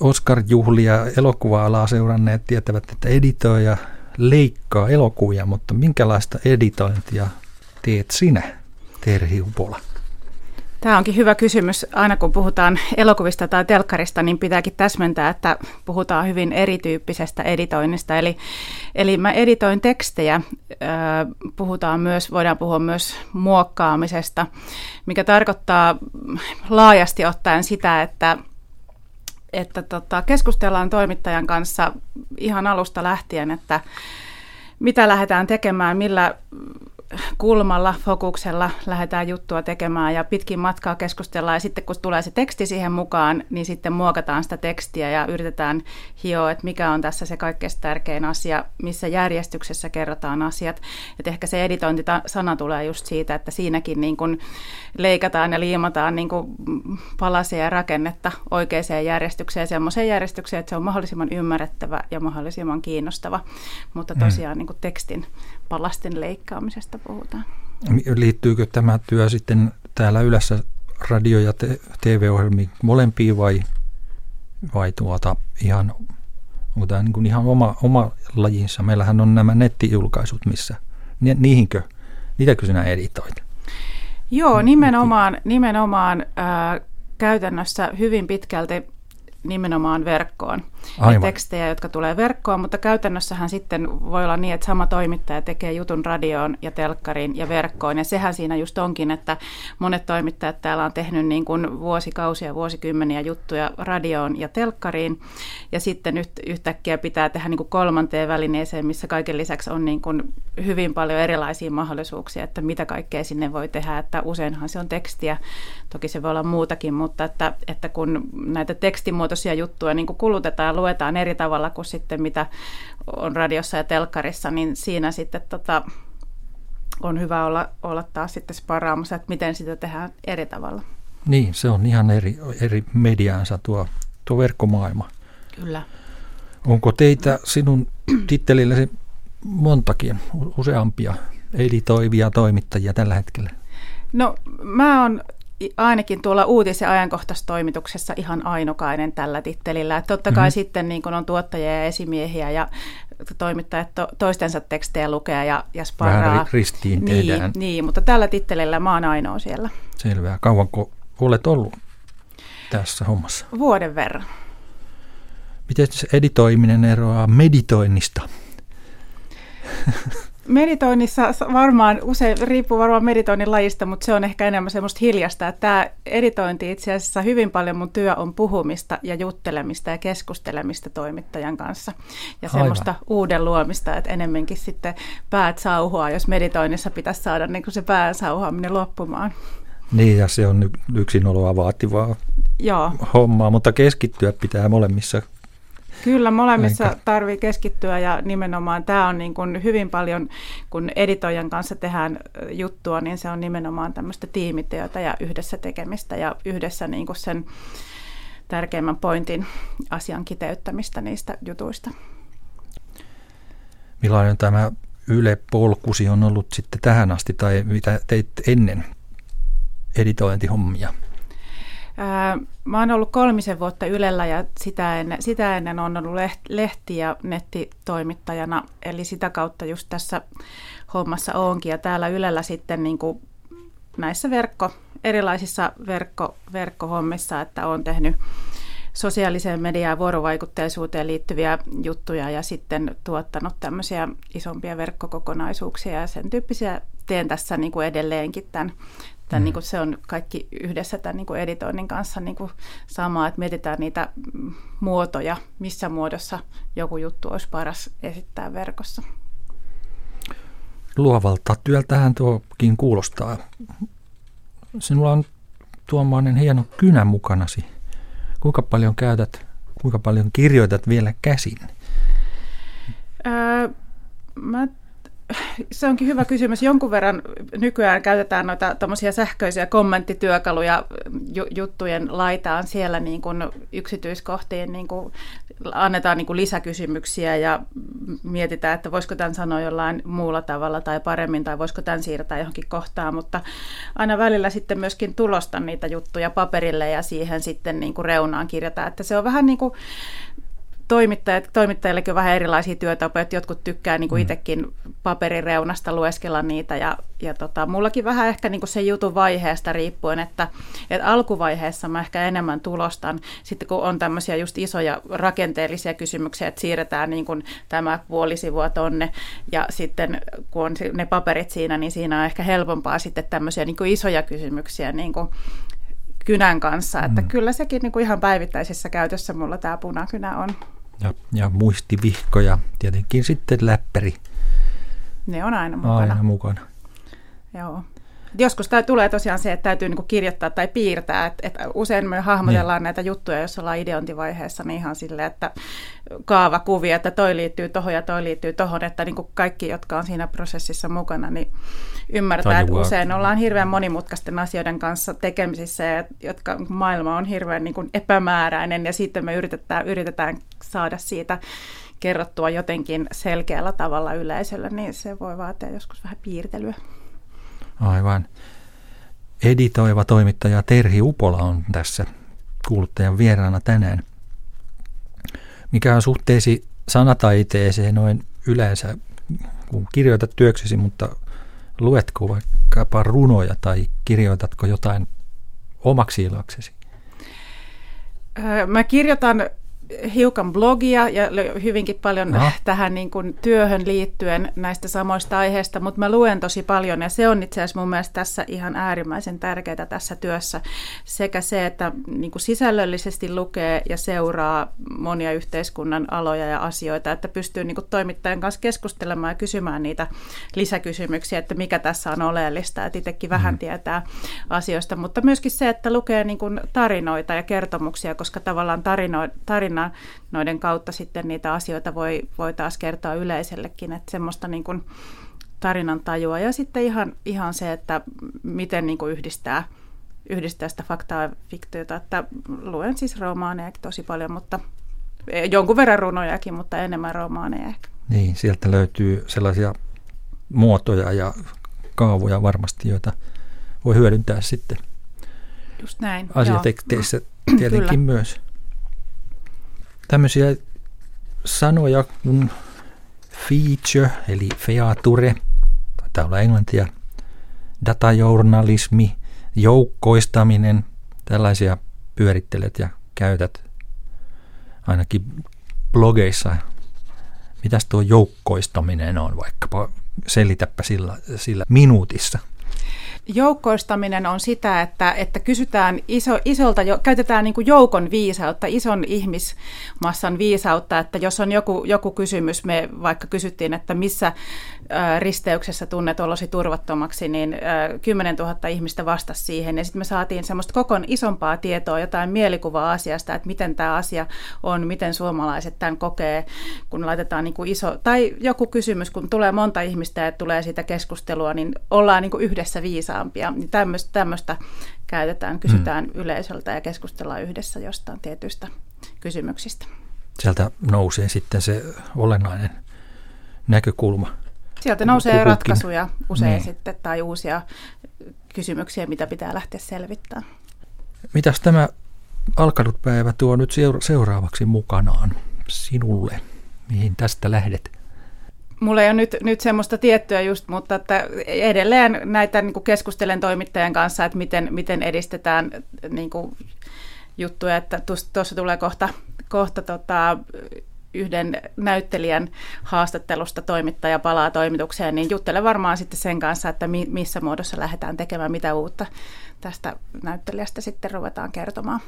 Oscar-juhlia elokuva-alaa seuranneet tietävät, että editoija leikkaa elokuvia, mutta minkälaista editointia teet sinä, Terhi Upola? Tämä onkin hyvä kysymys. Aina kun puhutaan elokuvista tai telkkarista, niin pitääkin täsmentää, että puhutaan hyvin erityyppisestä editoinnista. Eli, eli mä editoin tekstejä, puhutaan myös, voidaan puhua myös muokkaamisesta, mikä tarkoittaa laajasti ottaen sitä, että että tota, keskustellaan toimittajan kanssa ihan alusta lähtien, että mitä lähdetään tekemään, millä kulmalla, fokuksella lähdetään juttua tekemään ja pitkin matkaa keskustellaan ja sitten kun tulee se teksti siihen mukaan, niin sitten muokataan sitä tekstiä ja yritetään hioa, että mikä on tässä se kaikkein tärkein asia, missä järjestyksessä kerrotaan asiat. Et ehkä se editointisana tulee just siitä, että siinäkin niin kun leikataan ja liimataan niin kun palasia ja rakennetta oikeaan järjestykseen, semmoiseen järjestykseen, että se on mahdollisimman ymmärrettävä ja mahdollisimman kiinnostava, mutta mm. tosiaan mm. niin tekstin palasten leikkaamisesta puhutaan. Liittyykö tämä työ sitten täällä ylässä radio- ja TV-ohjelmiin molempiin vai, vai tuota ihan, onko tämä niin kuin ihan oma, oma lajinsa? Meillähän on nämä nettijulkaisut, missä, niihinkö, niitäkö sinä editoit? Joo, nimenomaan, nimenomaan ää, käytännössä hyvin pitkälti nimenomaan verkkoon. Ja tekstejä, jotka tulee verkkoon, mutta käytännössähän sitten voi olla niin, että sama toimittaja tekee jutun radioon ja telkkariin ja verkkoon. Ja sehän siinä just onkin, että monet toimittajat täällä on tehnyt niin kuin vuosikausia, vuosikymmeniä juttuja radioon ja telkkariin. Ja sitten nyt yhtäkkiä pitää tehdä niin kuin kolmanteen välineeseen, missä kaiken lisäksi on niin kuin hyvin paljon erilaisia mahdollisuuksia, että mitä kaikkea sinne voi tehdä. Että useinhan se on tekstiä, toki se voi olla muutakin, mutta että, että kun näitä tekstimuotoisia juttuja niin kuin kulutetaan luetaan eri tavalla kuin sitten mitä on radiossa ja telkkarissa, niin siinä sitten tota, on hyvä olla, olla taas sitten sparaamassa, että miten sitä tehdään eri tavalla. Niin, se on ihan eri, eri mediaansa tuo, tuo verkkomaailma. Kyllä. Onko teitä sinun tittelilläsi montakin, useampia editoivia toimittajia tällä hetkellä? No mä oon ainakin tuolla uutis- ja ajankohtaistoimituksessa ihan ainokainen tällä tittelillä. Että totta kai mm-hmm. sitten niin kun on tuottajia ja esimiehiä ja toimittajat to, toistensa tekstejä lukea ja, ja sparraa. Vähän ristiin niin, tehdään. Niin, mutta tällä tittelillä mä oon ainoa siellä. Selvä. Kauanko olet ollut tässä hommassa? Vuoden verran. Miten se editoiminen eroaa meditoinnista? Meditoinnissa varmaan, usein riippuu varmaan meditoinnin lajista, mutta se on ehkä enemmän semmoista hiljasta. Että tämä editointi itse asiassa hyvin paljon mun työ on puhumista ja juttelemista ja keskustelemista toimittajan kanssa. Ja Aivan. semmoista uuden luomista, että enemmänkin sitten päät sauhua, jos meditoinnissa pitäisi saada niin kuin se pään sauhaaminen loppumaan. Niin, ja se on yksinoloa vaativaa Joo. hommaa, mutta keskittyä pitää molemmissa Kyllä, molemmissa tarvii keskittyä ja nimenomaan tämä on niin kuin hyvin paljon, kun editoijan kanssa tehdään juttua, niin se on nimenomaan tämmöistä tiimityötä ja yhdessä tekemistä ja yhdessä niin kuin sen tärkeimmän pointin asian kiteyttämistä niistä jutuista. Millainen tämä Yle-polkusi on ollut sitten tähän asti tai mitä teit ennen editointihommia? Mä oon ollut kolmisen vuotta Ylellä ja sitä ennen, sitä ennen on ollut lehti- ja nettitoimittajana, eli sitä kautta just tässä hommassa onkin. Ja täällä Ylellä sitten niin kuin näissä verkko, erilaisissa verkko, verkkohommissa, että olen tehnyt sosiaaliseen mediaan vuorovaikutteisuuteen liittyviä juttuja ja sitten tuottanut tämmöisiä isompia verkkokokonaisuuksia ja sen tyyppisiä teen tässä niin kuin edelleenkin tämän Tämän, mm. niin kuin se on kaikki yhdessä tämän niin kuin editoinnin kanssa niin kuin samaa, että mietitään niitä muotoja, missä muodossa joku juttu olisi paras esittää verkossa. Luovalta työltähän tuokin kuulostaa. Sinulla on tuommoinen hieno kynä mukanasi. Kuinka paljon käytät, kuinka paljon kirjoitat vielä käsin? Öö, mä se onkin hyvä kysymys. Jonkun verran nykyään käytetään noita sähköisiä kommenttityökaluja juttujen laitaan siellä niin kuin yksityiskohtiin, niin kuin annetaan niin kuin lisäkysymyksiä ja mietitään, että voisiko tämän sanoa jollain muulla tavalla tai paremmin, tai voisiko tämän siirtää johonkin kohtaan, mutta aina välillä sitten myöskin tulostan niitä juttuja paperille ja siihen sitten niin kuin reunaan kirjata, että se on vähän niin kuin toimittajat, toimittajillekin on vähän erilaisia työtapoja, että jotkut tykkää niin kuin mm. itsekin paperin reunasta lueskella niitä ja, ja tota, mullakin vähän ehkä niin kuin se jutun vaiheesta riippuen, että, että alkuvaiheessa mä ehkä enemmän tulostan, sitten kun on tämmöisiä just isoja rakenteellisia kysymyksiä, että siirretään niin kuin tämä puoli sivua tonne ja sitten kun on ne paperit siinä, niin siinä on ehkä helpompaa sitten tämmöisiä niin kuin isoja kysymyksiä niin kuin kynän kanssa, että mm. kyllä sekin niin kuin ihan päivittäisessä käytössä mulla tämä punakynä on. Ja, ja muistivihko ja tietenkin sitten läppäri. Ne on aina mukana. Aina mukana. Joo. Joskus tämä tulee tosiaan se, että täytyy niinku kirjoittaa tai piirtää. Et, et usein me hahmotellaan niin. näitä juttuja, jos ollaan ideointivaiheessa, niin ihan silleen, että kaavakuvia, että toi liittyy tohon ja toi liittyy tohon, että niinku kaikki, jotka on siinä prosessissa mukana, niin ymmärtää, että usein ollaan hirveän monimutkaisten asioiden kanssa tekemisissä, ja, jotka maailma on hirveän niinku epämääräinen, ja sitten me yritetään, yritetään saada siitä kerrottua jotenkin selkeällä tavalla yleisölle, niin se voi vaatia joskus vähän piirtelyä. Aivan. Editoiva toimittaja Terhi Upola on tässä kuuluttajan vieraana tänään. Mikä on suhteesi sanataiteeseen noin yleensä, kun kirjoitat työksesi, mutta luetko vaikkapa runoja tai kirjoitatko jotain omaksi iloksesi? Mä kirjoitan hiukan blogia ja hyvinkin paljon no. tähän niin kuin työhön liittyen näistä samoista aiheista, mutta mä luen tosi paljon ja se on itse asiassa mun mielestä tässä ihan äärimmäisen tärkeää tässä työssä. Sekä se, että niin kuin sisällöllisesti lukee ja seuraa monia yhteiskunnan aloja ja asioita, että pystyy niin kuin toimittajan kanssa keskustelemaan ja kysymään niitä lisäkysymyksiä, että mikä tässä on oleellista, että itsekin vähän mm. tietää asioista, mutta myöskin se, että lukee niin kuin tarinoita ja kertomuksia, koska tavallaan tarino, tarina noiden kautta sitten niitä asioita voi, voi taas kertoa yleisellekin, että semmoista niin kuin tarinan tajua ja sitten ihan, ihan se, että miten niin kuin yhdistää, yhdistää sitä faktaa ja fiktiota, että luen siis romaaneja tosi paljon, mutta jonkun verran runojakin, mutta enemmän romaaneja ehkä. Niin, sieltä löytyy sellaisia muotoja ja kaavoja varmasti, joita voi hyödyntää sitten Just näin, asiatekteissä tietenkin Kyllä. myös tämmöisiä sanoja kuin feature, eli feature, taitaa olla englantia, datajournalismi, joukkoistaminen, tällaisia pyörittelet ja käytät ainakin blogeissa. Mitäs tuo joukkoistaminen on vaikkapa? Selitäpä sillä, sillä minuutissa. Joukkoistaminen on sitä, että, että kysytään iso, isolta, käytetään niin kuin joukon viisautta, ison ihmismassan viisautta, että jos on joku, joku kysymys, me vaikka kysyttiin, että missä risteyksessä tunnet olosi turvattomaksi, niin 10 000 ihmistä vastasi siihen. Ja sitten me saatiin semmoista kokon isompaa tietoa, jotain mielikuvaa asiasta, että miten tämä asia on, miten suomalaiset tämän kokee, kun laitetaan niin kuin iso, tai joku kysymys, kun tulee monta ihmistä ja tulee siitä keskustelua, niin ollaan niin kuin yhdessä viisaampia. Niin tämmöistä, tämmöistä käytetään, kysytään mm. yleisöltä ja keskustellaan yhdessä jostain tietyistä kysymyksistä. Sieltä nousee sitten se olennainen näkökulma. Sieltä nousee kukukin. ratkaisuja usein niin. sitten tai uusia kysymyksiä, mitä pitää lähteä selvittämään. Mitäs tämä alkanut päivä tuo nyt seuraavaksi mukanaan sinulle? Mihin tästä lähdet? Mulla ei ole nyt, nyt semmoista tiettyä just, mutta että edelleen näitä niin kuin keskustelen toimittajan kanssa, että miten, miten edistetään niin kuin, juttuja, että tuossa tulee kohta, kohta tota, yhden näyttelijän haastattelusta toimittaja palaa toimitukseen, niin juttele varmaan sitten sen kanssa, että missä muodossa lähdetään tekemään mitä uutta tästä näyttelijästä sitten ruvetaan kertomaan.